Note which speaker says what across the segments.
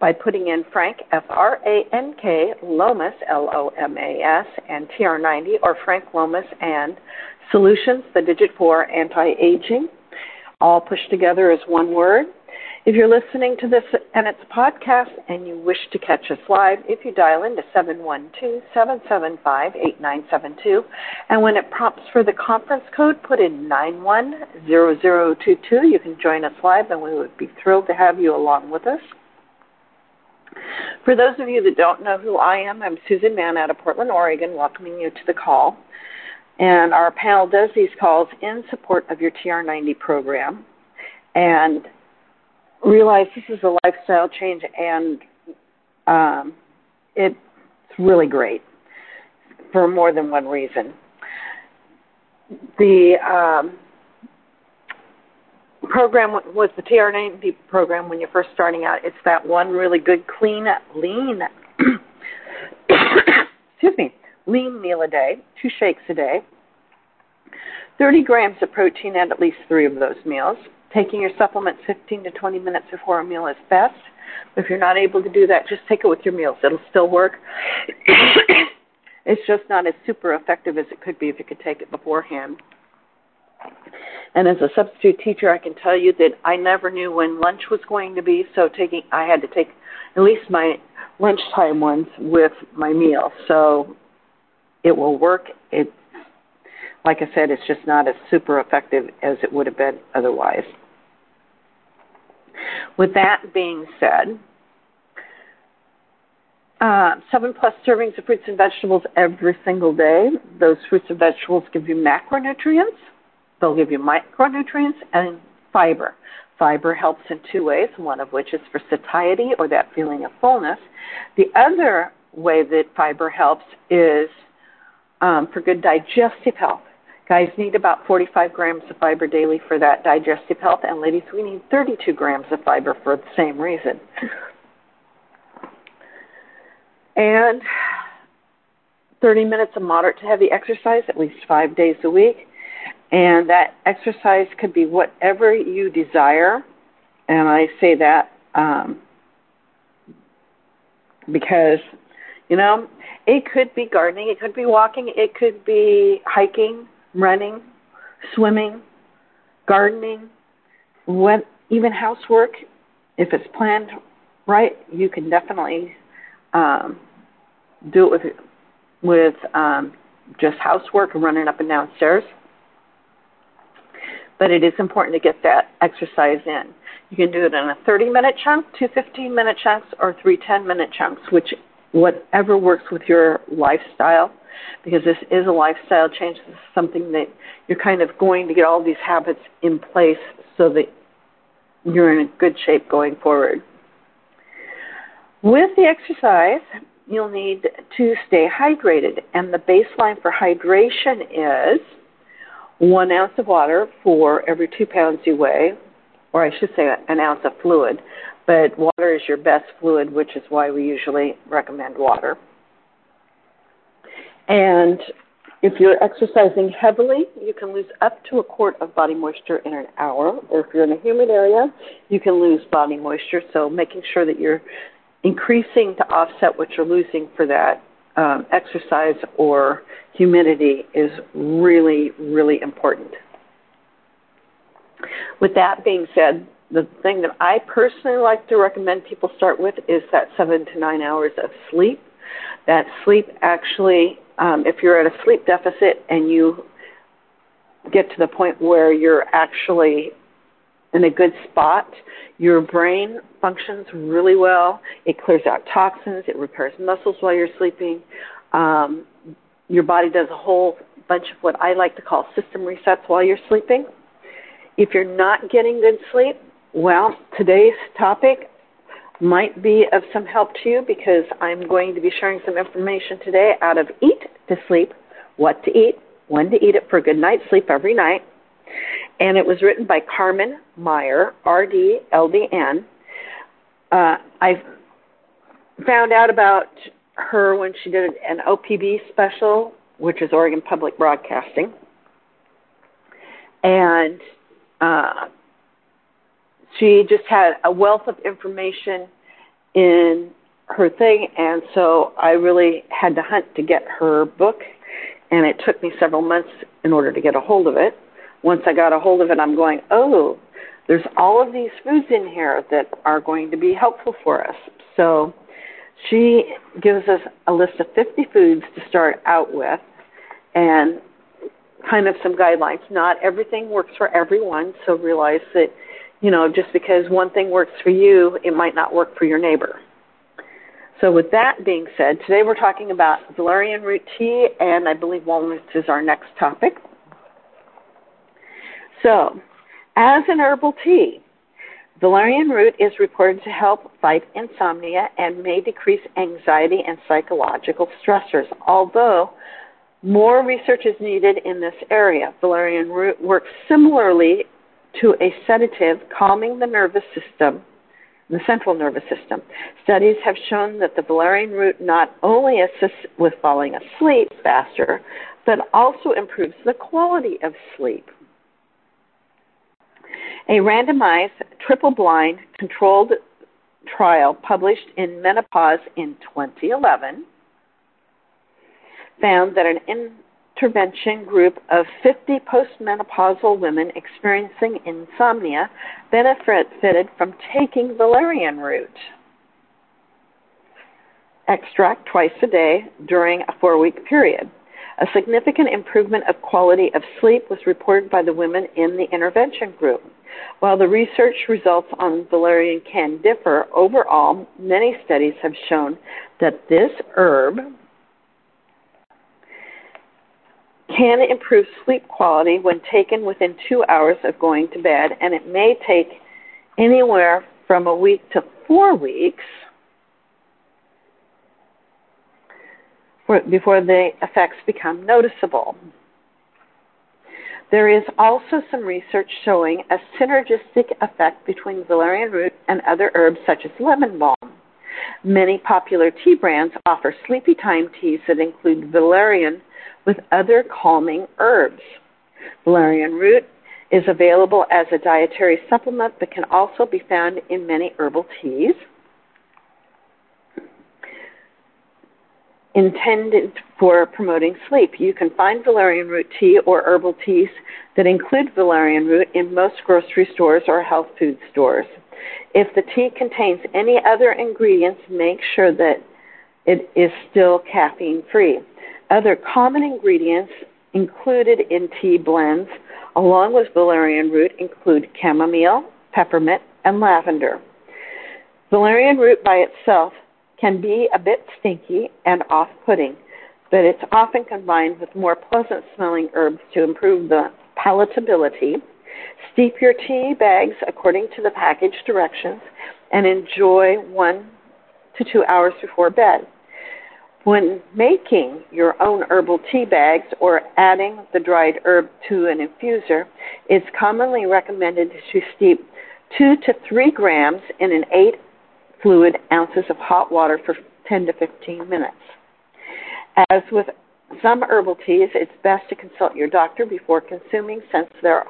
Speaker 1: by putting in Frank, F R A N K, Lomas, L O M A S, and TR90, or Frank Lomas and Solutions, the digit for anti aging, all pushed together as one word. If you're listening to this and it's a podcast and you wish to catch us live, if you dial into 712 775 8972, and when it prompts for the conference code, put in 910022. You can join us live, and we would be thrilled to have you along with us. For those of you that don't know who I am, I'm Susan Mahon out of Portland, Oregon, welcoming you to the call. And our panel does these calls in support of your TR90 program. And realize this is a lifestyle change, and um, it's really great for more than one reason. The um, program was the TR90 program when you're first starting out. It's that one really good, clean, lean, excuse me, lean meal a day, two shakes a day, 30 grams of protein at at least three of those meals. Taking your supplements 15 to 20 minutes before a meal is best. If you're not able to do that, just take it with your meals. It'll still work. it's just not as super effective as it could be if you could take it beforehand. And as a substitute teacher, I can tell you that I never knew when lunch was going to be, so taking I had to take at least my lunchtime ones with my meal. So it will work. It like I said, it's just not as super effective as it would have been otherwise. With that being said, uh, seven plus servings of fruits and vegetables every single day. Those fruits and vegetables give you macronutrients They'll give you micronutrients and fiber. Fiber helps in two ways, one of which is for satiety or that feeling of fullness. The other way that fiber helps is um, for good digestive health. Guys need about 45 grams of fiber daily for that digestive health, and ladies, we need 32 grams of fiber for the same reason. And 30 minutes of moderate to heavy exercise at least five days a week. And that exercise could be whatever you desire. And I say that um, because, you know, it could be gardening, it could be walking, it could be hiking, running, swimming, gardening, what, even housework. If it's planned right, you can definitely um, do it with with um, just housework and running up and downstairs but it is important to get that exercise in. You can do it in a 30 minute chunk, two 15 minute chunks, or three 10 minute chunks, which whatever works with your lifestyle, because this is a lifestyle change. This is something that you're kind of going to get all these habits in place so that you're in a good shape going forward. With the exercise, you'll need to stay hydrated, and the baseline for hydration is one ounce of water for every two pounds you weigh, or I should say an ounce of fluid. But water is your best fluid, which is why we usually recommend water. And if you're exercising heavily, you can lose up to a quart of body moisture in an hour. Or if you're in a humid area, you can lose body moisture. So making sure that you're increasing to offset what you're losing for that um, exercise or humidity is really, really important. With that being said, the thing that I personally like to recommend people start with is that seven to nine hours of sleep. That sleep actually, um, if you're at a sleep deficit and you get to the point where you're actually in a good spot, your brain functions really well. It clears out toxins. It repairs muscles while you're sleeping. Um, your body does a whole bunch of what I like to call system resets while you're sleeping. If you're not getting good sleep, well, today's topic might be of some help to you because I'm going to be sharing some information today out of Eat to Sleep What to Eat, When to Eat It for a Good Night's Sleep Every Night. And it was written by Karman Meyer, RD, LDN. Uh, I found out about her when she did an OPB special, which is Oregon Public Broadcasting. And uh, she just had a wealth of information in her thing, and so I really had to hunt to get her book, and it took me several months in order to get a hold of it. Once I got a hold of it, I'm going, oh, there's all of these foods in here that are going to be helpful for us. So she gives us a list of 50 foods to start out with, and kind of some guidelines. Not everything works for everyone, so realize that, you know, just because one thing works for you, it might not work for your neighbor. So with that being said, today we're talking about valerian root tea, and I believe walnuts is our next topic. So, as an herbal tea, valerian root is reported to help fight insomnia and may decrease anxiety and psychological stressors, although more research is needed in this area. Valerian root works similarly to a sedative, calming the nervous system, the central nervous system. Studies have shown that the valerian root not only assists with falling asleep faster, but also improves the quality of sleep. A randomized, triple blind, controlled trial published in Menopause in 2011 found that an intervention group of 50 postmenopausal women experiencing insomnia benefited from taking valerian root extract twice a day during a four week period. A significant improvement of quality of sleep was reported by the women in the intervention group. While the research results on valerian can differ, overall, many studies have shown that this herb can improve sleep quality when taken within two hours of going to bed, and it may take anywhere from a week to four weeks before the effects become noticeable. There is also some research showing a synergistic effect between valerian root and other herbs such as lemon balm. Many popular tea brands offer sleepy time teas that include valerian with other calming herbs. Valerian root is available as a dietary supplement but can also be found in many herbal teas. Intended for promoting sleep. You can find valerian root tea or herbal teas that include valerian root in most grocery stores or health food stores. If the tea contains any other ingredients, make sure that it is still caffeine free. Other common ingredients included in tea blends, along with valerian root, include chamomile, peppermint, and lavender. Valerian root by itself can be a bit stinky and off putting, but it's often combined with more pleasant smelling herbs to improve the palatability. Steep your tea bags according to the package directions and enjoy one to two hours before bed. When making your own herbal tea bags or adding the dried herb to an infuser, it's commonly recommended to steep 2 to 3 grams in an 8 fluid ounces of hot water for 10 to 15 minutes. As with some herbal teas, it's best to consult your doctor before consuming since there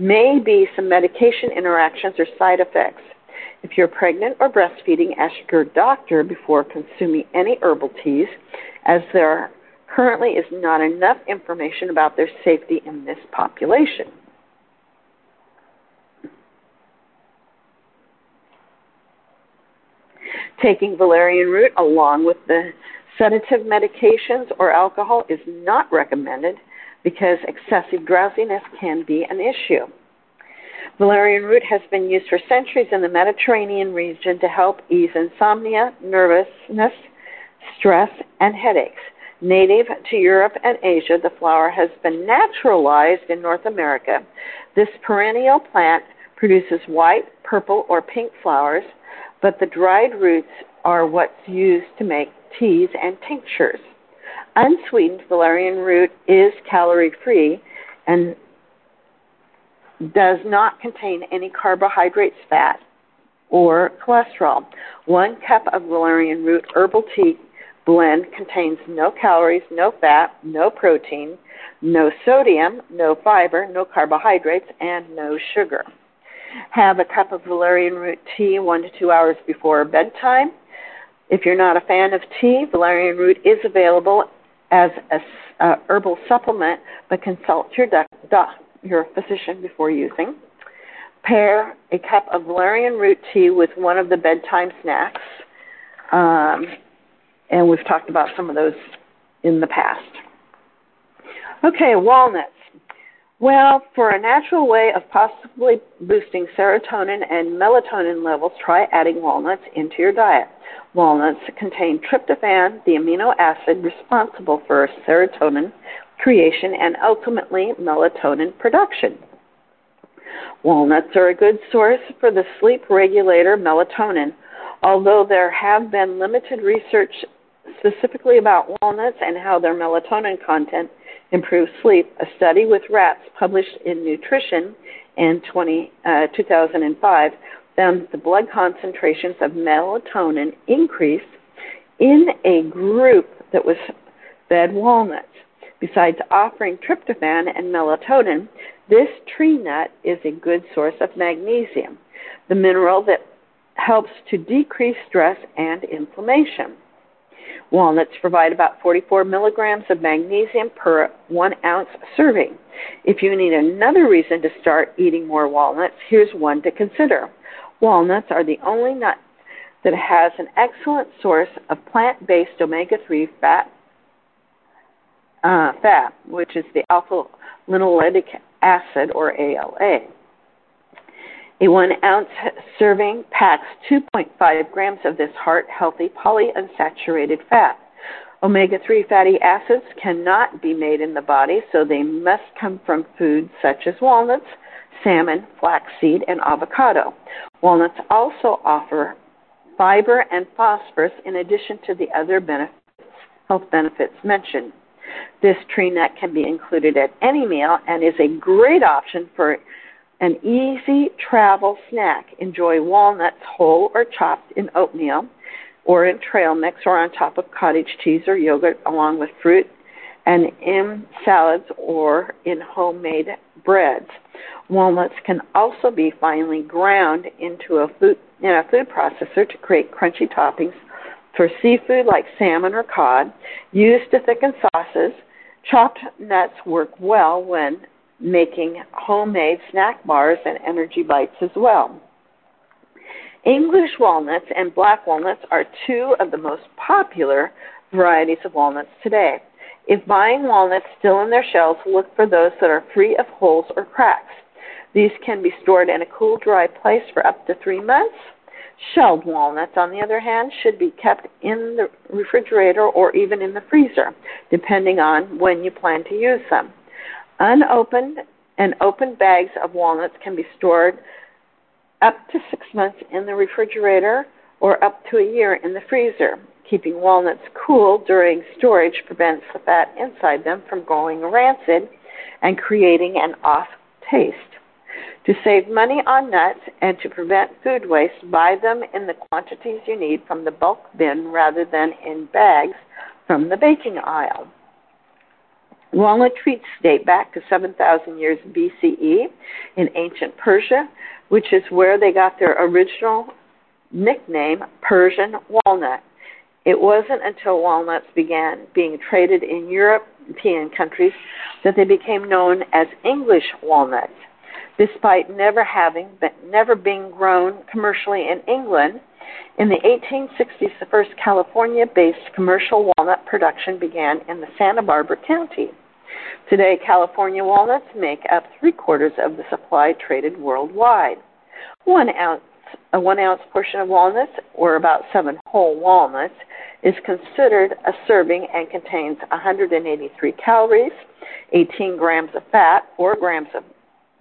Speaker 1: may be some medication interactions or side effects. If you're pregnant or breastfeeding, ask your doctor before consuming any herbal teas, as there currently is not enough information about their safety in this population. Taking valerian root along with the sedative medications or alcohol is not recommended because excessive drowsiness can be an issue. Valerian root has been used for centuries in the Mediterranean region to help ease insomnia, nervousness, stress, and headaches. Native to Europe and Asia, the flower has been naturalized in North America. This perennial plant produces white, purple, or pink flowers, but the dried roots are what's used to make teas and tinctures. Unsweetened valerian root is calorie free and does not contain any carbohydrates, fat, or cholesterol. One cup of valerian root herbal tea blend contains no calories, no fat, no protein, no sodium, no fiber, no carbohydrates, and no sugar. Have a cup of valerian root tea one to two hours before bedtime. If you're not a fan of tea, valerian root is available as a uh, herbal supplement, but consult your, doc, your physician before using. Pair a cup of valerian root tea with one of the bedtime snacks. Um, and we've talked about some of those in the past. Okay, walnuts. Well, for a natural way of possibly boosting serotonin and melatonin levels, try adding walnuts into your diet. Walnuts contain tryptophan, the amino acid responsible for serotonin creation and ultimately melatonin production. Walnuts are a good source for the sleep regulator melatonin, although there have been limited research specifically about walnuts and how their melatonin content improves sleep. A study with rats published in Nutrition in 20, uh, 2005 found that the blood concentrations of melatonin increased in a group that was fed walnuts. Besides offering tryptophan and melatonin, this tree nut is a good source of magnesium, the mineral that helps to decrease stress and inflammation. Walnuts provide about 44 milligrams of magnesium per one ounce serving. If you need another reason to start eating more walnuts, here's one to consider. Walnuts are the only nut that has an excellent source of plant based omega 3 fat, uh, fat, which is the alpha linoleic acid or ALA. A one ounce serving packs 2.5 grams of this heart healthy polyunsaturated fat. Omega 3 fatty acids cannot be made in the body, so they must come from foods such as walnuts, salmon, flaxseed, and avocado. Walnuts also offer fiber and phosphorus in addition to the other benefits, health benefits mentioned. This tree nut can be included at any meal and is a great option for an easy travel snack. Enjoy walnuts whole or chopped in oatmeal or in trail mix or on top of cottage cheese or yogurt along with fruit and in salads or in homemade breads. Walnuts can also be finely ground into a food in a food processor to create crunchy toppings for seafood like salmon or cod. Used to thicken sauces, chopped nuts work well when making homemade snack bars and energy bites as well. English walnuts and black walnuts are two of the most popular varieties of walnuts today. If buying walnuts still in their shells, look for those that are free of holes or cracks. These can be stored in a cool, dry place for up to three months. Shelled walnuts, on the other hand, should be kept in the refrigerator or even in the freezer, depending on when you plan to use them. Unopened and open bags of walnuts can be stored up to six months in the refrigerator or up to a year in the freezer. Keeping walnuts cool during storage prevents the fat inside them from going rancid and creating an off taste. To save money on nuts and to prevent food waste, buy them in the quantities you need from the bulk bin rather than in bags from the baking aisle. Walnut trees date back to 7,000 years BCE in ancient Persia, which is where they got their original nickname, Persian walnut. It wasn't until walnuts began being traded in European countries that they became known as English walnuts. Despite never having been, never being grown commercially in England, in the 1860s, the first California based commercial walnut production began in the Santa Barbara County. Today, California walnuts make up three quarters of the supply traded worldwide. One ounce, a one ounce portion of walnuts, or about seven whole walnuts, is considered a serving and contains 183 calories, 18 grams of fat, 4 grams of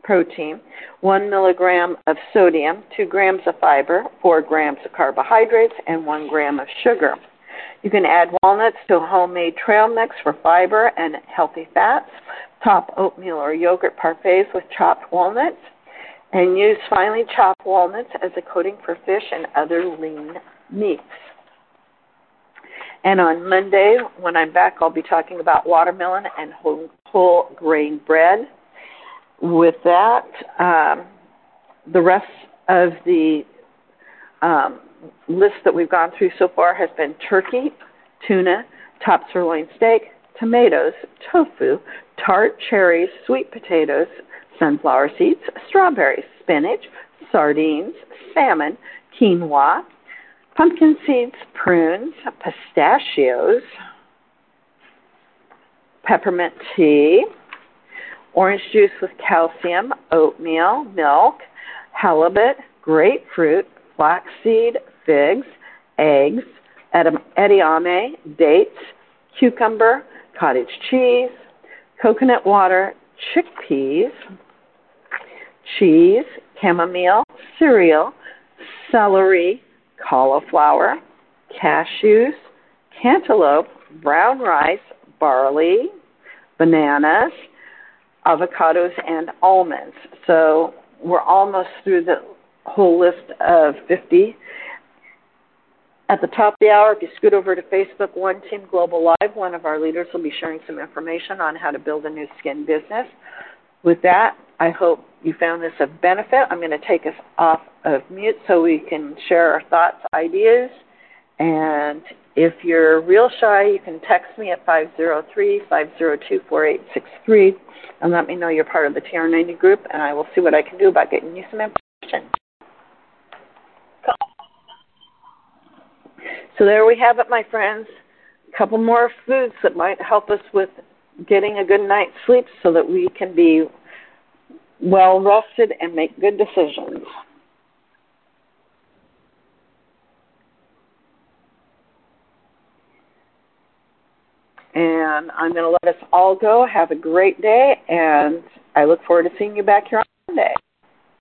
Speaker 1: protein, 1 milligram of sodium, 2 grams of fiber, 4 grams of carbohydrates, and 1 gram of sugar. You can add walnuts to homemade trail mix for fiber and healthy fats. Top oatmeal or yogurt parfaits with chopped walnuts. And use finely chopped walnuts as a coating for fish and other lean meats. And on Monday, when I'm back, I'll be talking about watermelon and whole, whole grain bread. With that, um, the rest of the um, list that we've gone through so far has been turkey, tuna, top sirloin steak, tomatoes, tofu, tart cherries, sweet potatoes, sunflower seeds, strawberries, spinach, sardines, salmon, quinoa, pumpkin seeds, prunes, pistachios, peppermint tea, orange juice with calcium, oatmeal, milk, halibut, grapefruit, flaxseed, figs, eggs, edamame, dates, cucumber, cottage cheese, coconut water, chickpeas, cheese, chamomile, cereal, celery, cauliflower, cashews, cantaloupe, brown rice, barley, bananas, avocados, and almonds. So we're almost through the whole list of 50. At the top of the hour, if you scoot over to Facebook, One Team Global Live, one of our leaders will be sharing some information on how to build a Nu Skin business. With that, I hope you found this of benefit. I'm going to take us off of mute so we can share our thoughts, ideas, and if you're real shy, you can text me at 503 502 4863 and let me know you're part of the TR90 group, and I will see what I can do about getting you some information. So there we have it, my friends. A couple more foods that might help us with getting a good night's sleep so that we can be well rested and make good decisions. And I'm going to let us all go. Have a great day, and I look forward to seeing you back here